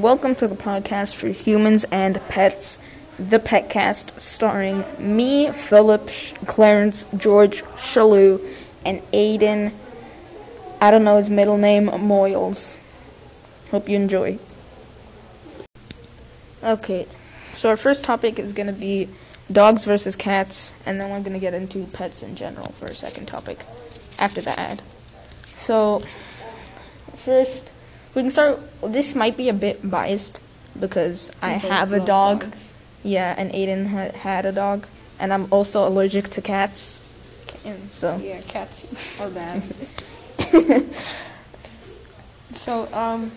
welcome to the podcast for humans and pets, the Petcast, starring me, Philip, Clarence, George, Shalu, and Aiden. I don't know his middle name, Moyles. Hope you enjoy. Okay, so our first topic is going to be dogs versus cats, and then we're going to get into pets in general for a second topic after the ad. So, first, we can start. This might be a bit biased because I have a dog. dogs. Yeah, and Aiden ha- had a dog, and I'm also allergic to cats. And So. yeah, cats are bad. so um,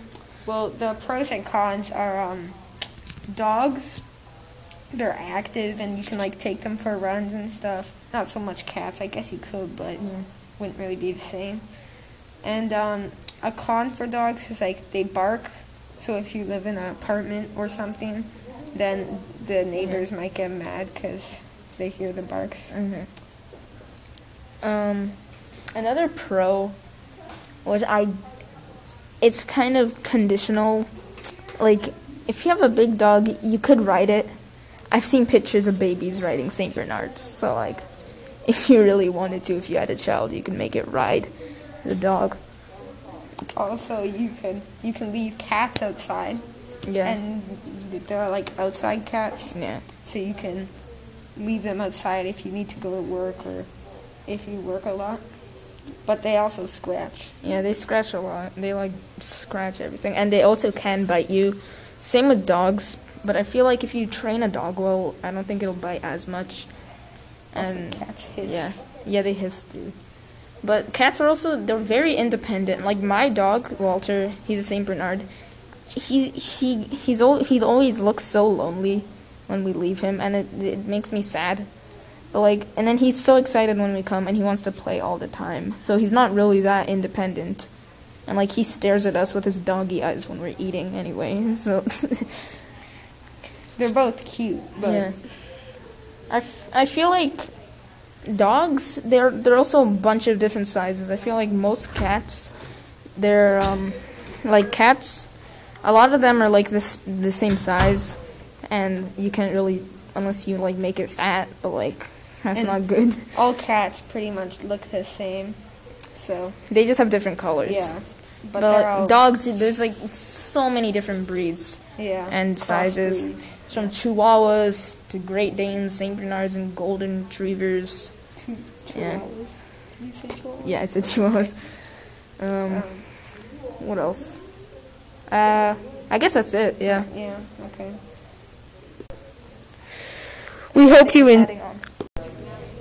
well, the pros and cons are um, dogs. They're active and you can like take them for runs and stuff. Not so much cats. I guess you could, but wouldn't really be the same. And um, a con for dogs is like they bark. So if you live in an apartment or something, then the neighbors might get mad because they hear the barks. hmm Um, another pro, which I, it's kind of conditional. Like, if you have a big dog, you could ride it. I've seen pictures of babies riding Saint Bernards, so like, if you really wanted to, if you had a child, you could make it ride the dog. Also, you could you can leave cats outside, Yeah. and they're like outside cats, yeah. so you can leave them outside if you need to go to work or if you work a lot. But they also scratch. Yeah, they scratch a lot. They like scratch everything, and they also can bite you. Same with dogs, but I feel like if you train a dog well, I don't think it'll bite as much. Also, And cats hiss. yeah, yeah, they hiss too. But cats are also they're very independent. Like my dog Walter, he's a Saint Bernard. He he he's al- he always looks so lonely when we leave him, and it it makes me sad. But like, and then he's so excited when we come, and he wants to play all the time. So he's not really that independent. And like he stares at us with his doggy eyes when we're eating anyway. So They're both cute, but yeah. I, f- I feel like dogs they're they're also a bunch of different sizes. I feel like most cats they're um like cats a lot of them are like this the same size and you can't really unless you like make it fat, but like that's And- not good. all cats pretty much look the same. So They just have different colors. yeah, but, But, dogs there's like so many different breeds. yeah and sizes. crossbreeds. From Chihuahuas to Great Danes, Saint Bernards, and Golden Retrievers. Two Yeah. chihuahuas. Did you say chihuahuas? Yeah, I said Chihuahuas. Um, Um, what else? Uh, I guess that's it. Yeah. yeah. Okay. We hope you in.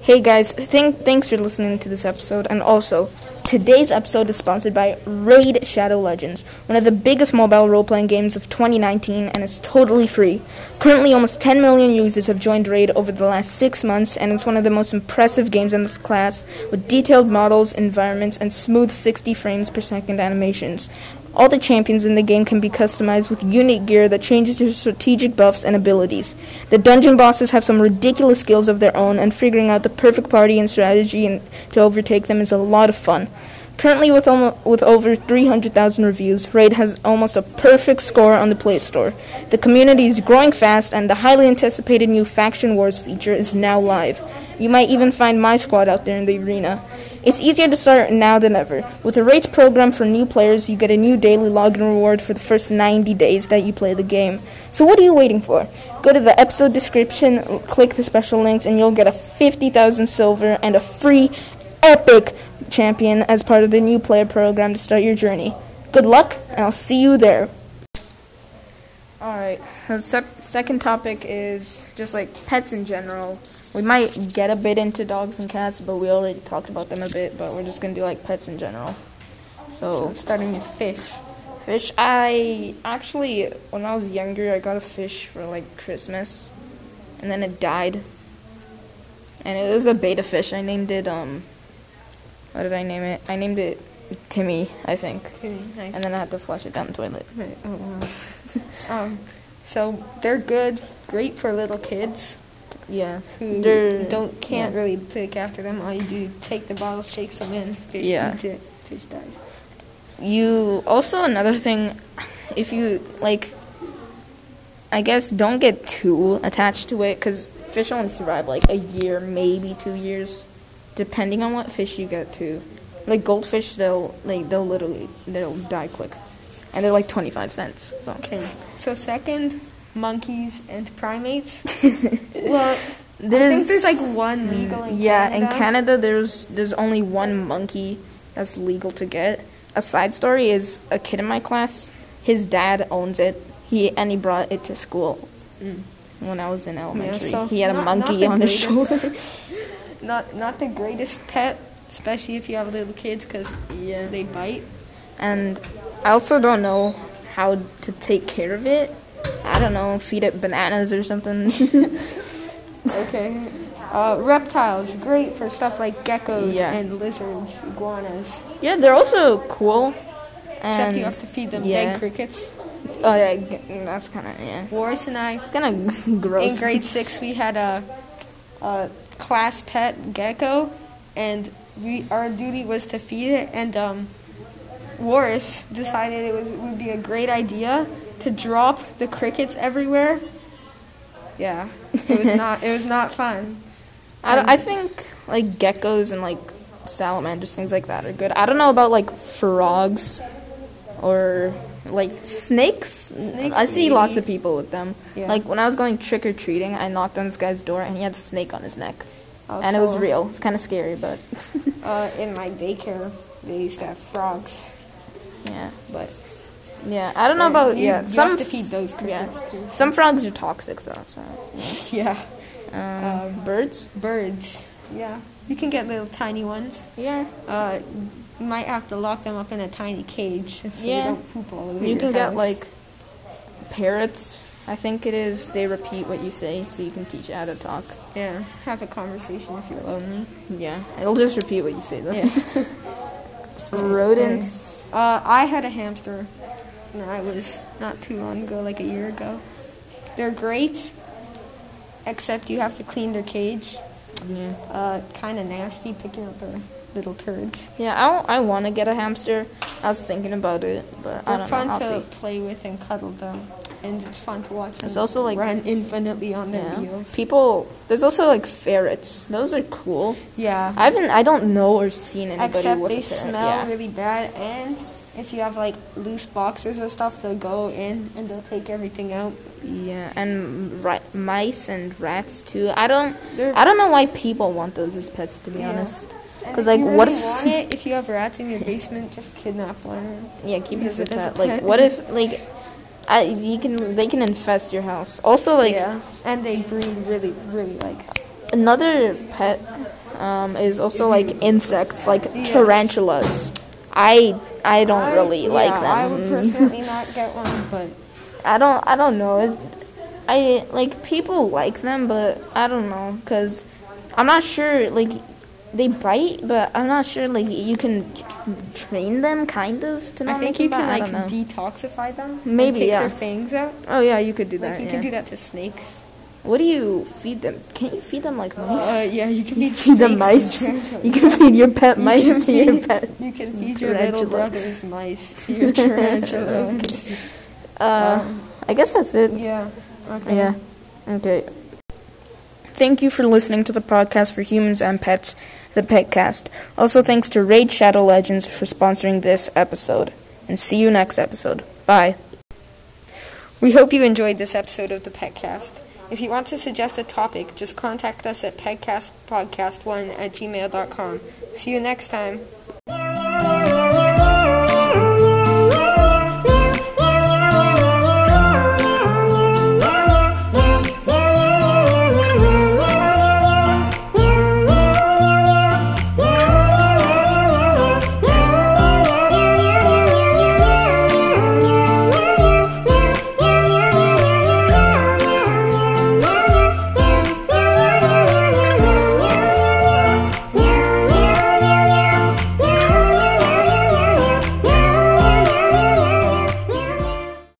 Hey guys, thank thanks for listening to this episode, and also today's episode is sponsored by Raid Shadow Legends, one of the biggest mobile role-playing games of 2019, and it's totally free. Currently, almost 10 million users have joined Raid over the last six months, and it's one of the most impressive games in this class, with detailed models, environments, and smooth 60 frames per second animations. All the champions in the game can be customized with unique gear that changes their strategic buffs and abilities. The dungeon bosses have some ridiculous skills of their own, and figuring out the perfect party and strategy and to overtake them is a lot of fun. Currently, with, with over 300,000 reviews, Raid has almost a perfect score on the Play Store. The community is growing fast, and the highly anticipated new Faction Wars feature is now live. You might even find my squad out there in the arena. It's easier to start now than ever. With the Raid's program for new players, you get a new daily login reward for the first 90 days that you play the game. So what are you waiting for? Go to the episode description, click the special links, and you'll get a 50,000 silver and a free epic champion as part of the new player program to start your journey. Good luck, and I'll see you there. Alright, the sep- second topic is just like pets in general. We might get a bit into dogs and cats, but we already talked about them a bit, but we're just gonna do like pets in general. So, So starting with fish. fish. I actually, when I was younger, I got a fish for like Christmas, and then it died. And it was a betta fish. I named it, um, what did I name it? I named it Timmy, I think. Nice. And then I had to flush it down the toilet. Right, oh, wow. um, so they're good, great for little kids Yeah. who They're- don't can't yeah. really look after them. All you do take the bottle, shake some in, fish Yeah. eats it, fish dies. You also another thing, if you like, I guess don't get too attached to it because fish only survive like a year, maybe two years, depending on what fish you get to. Like goldfish, they'll like they'll literally they'll die quick, and they're like twenty five cents. So Okay. So second, monkeys and primates. well, I think there's like one legal in yeah Canada. in Canada there's there's only one monkey that's legal to get. A side story is a kid in my class. His dad owns it. He and he brought it to school Mm. when I was in elementary. so he had a not- not monkey on his shoulder. Not not the greatest pet, especially if you have little kids, because yeah. they bite. And I also don't know how to take care of it. I don't know, feed it bananas or something. Okay. Uh, reptiles, great for stuff like geckos Yeah. and lizards, iguanas. yeah, they're also cool. Except you have to feed them yeah. dead crickets. oh yeah, that's kind of yeah. Boris and I, It's kind of gross. in grade six, we had a, a class pet gecko, and we our duty was to feed it. And um, Boris decided it was it would be a great idea to drop the crickets everywhere. Yeah, it was not it was not fun. I, I think like geckos and like salamanders, things like that are good. I don't know about like frogs or like snakes. Snakes, I see maybe. lots of people with them. Yeah. Like when I was going trick or treating, I knocked on this guy's door and he had a snake on his neck, and it was real. It's kind of scary, but Uh, in my daycare, they used to have frogs. Yeah, but yeah, I don't know about you, yeah. You some have to feed those yeah, too. some frogs are toxic though. So Yeah. um, birds, Birds. Yeah. You can get little tiny ones. yeah. Uh, you might have to lock them up in a tiny cage so Yeah. they don't poop all over You can get like parrots. I think it is. They repeat what you say, so you can teach it how to talk. yeah, have a conversation if you're lonely. Yeah, it'll just repeat what you say though. Yeah. Rodents. Uh, I had a hamster I was not too long ago, like a year ago. They're great, except you have to clean their cage. Yeah. Uh, kind of nasty picking up the little turds. Yeah, I, I want to get a hamster. I was thinking about it, but I They're don't fun know. I'll to see. play with and cuddle them, and it's fun to watch. It's them also, like- run infinitely on their Yeah. wheels. People. There's also like ferrets. Those are cool. Yeah, I haven't. I don't know or seen anybody except with they a ferret. smell yeah. really bad, and if you have like loose boxes or stuff, they'll go in and they'll take everything out. Yeah, and ri- mice and rats too. I don't. They're- I don't know why people want those as pets. To be Yeah. honest. And 'Cause, if like, what if- want it, if you have rats in your basement, just kidnap one. Yeah, keep it as a it as a pet. Like, what if like, I you can they can infest your house. Also, like yeah, and they breed really, really like. another pet um, is also like insects, like Yeah. tarantulas. I I don't I- really like yeah, them. I would personally not get one, but I don't I don't know. It, I like people like them, but I don't know because I'm not sure. Like they bite, but I'm not sure. Like you can train them, kind of to not I think make you them can bite. Like detoxify them. Maybe, and take yeah. their fangs out. Oh yeah, you could do Like that. you yeah. can do that to snakes. What do you feed them? Can't you feed them like mice? Uh, yeah, you can feed, feed the mice. You can feed your pet You mice can to your pet. You can feed your little brother's mice to your tarantula. Uh, I guess that's it. yeah. Okay. Yeah. Okay. Thank you for listening to the podcast for humans and pets, the Petcast. Also, thanks to Raid Shadow Legends for sponsoring this episode. And see you next episode. Bye. We hope you enjoyed this episode of the Petcast. If you want to suggest a topic, just contact us at petcastpodcast1 at gmail.com. See you next time.